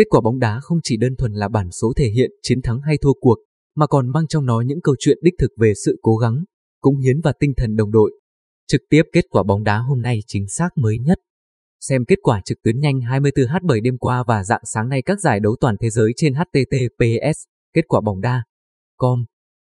Kết quả bóng đá không chỉ đơn thuần là bản số thể hiện chiến thắng hay thua cuộc, mà còn mang trong nó những câu chuyện đích thực về sự cố gắng, cống hiến và tinh thần đồng đội. Trực tiếp kết quả bóng đá hôm nay chính xác mới nhất. Xem kết quả trực tuyến nhanh 24h7 đêm qua và dạng sáng nay các giải đấu toàn thế giới trên https kết quả bóng đá com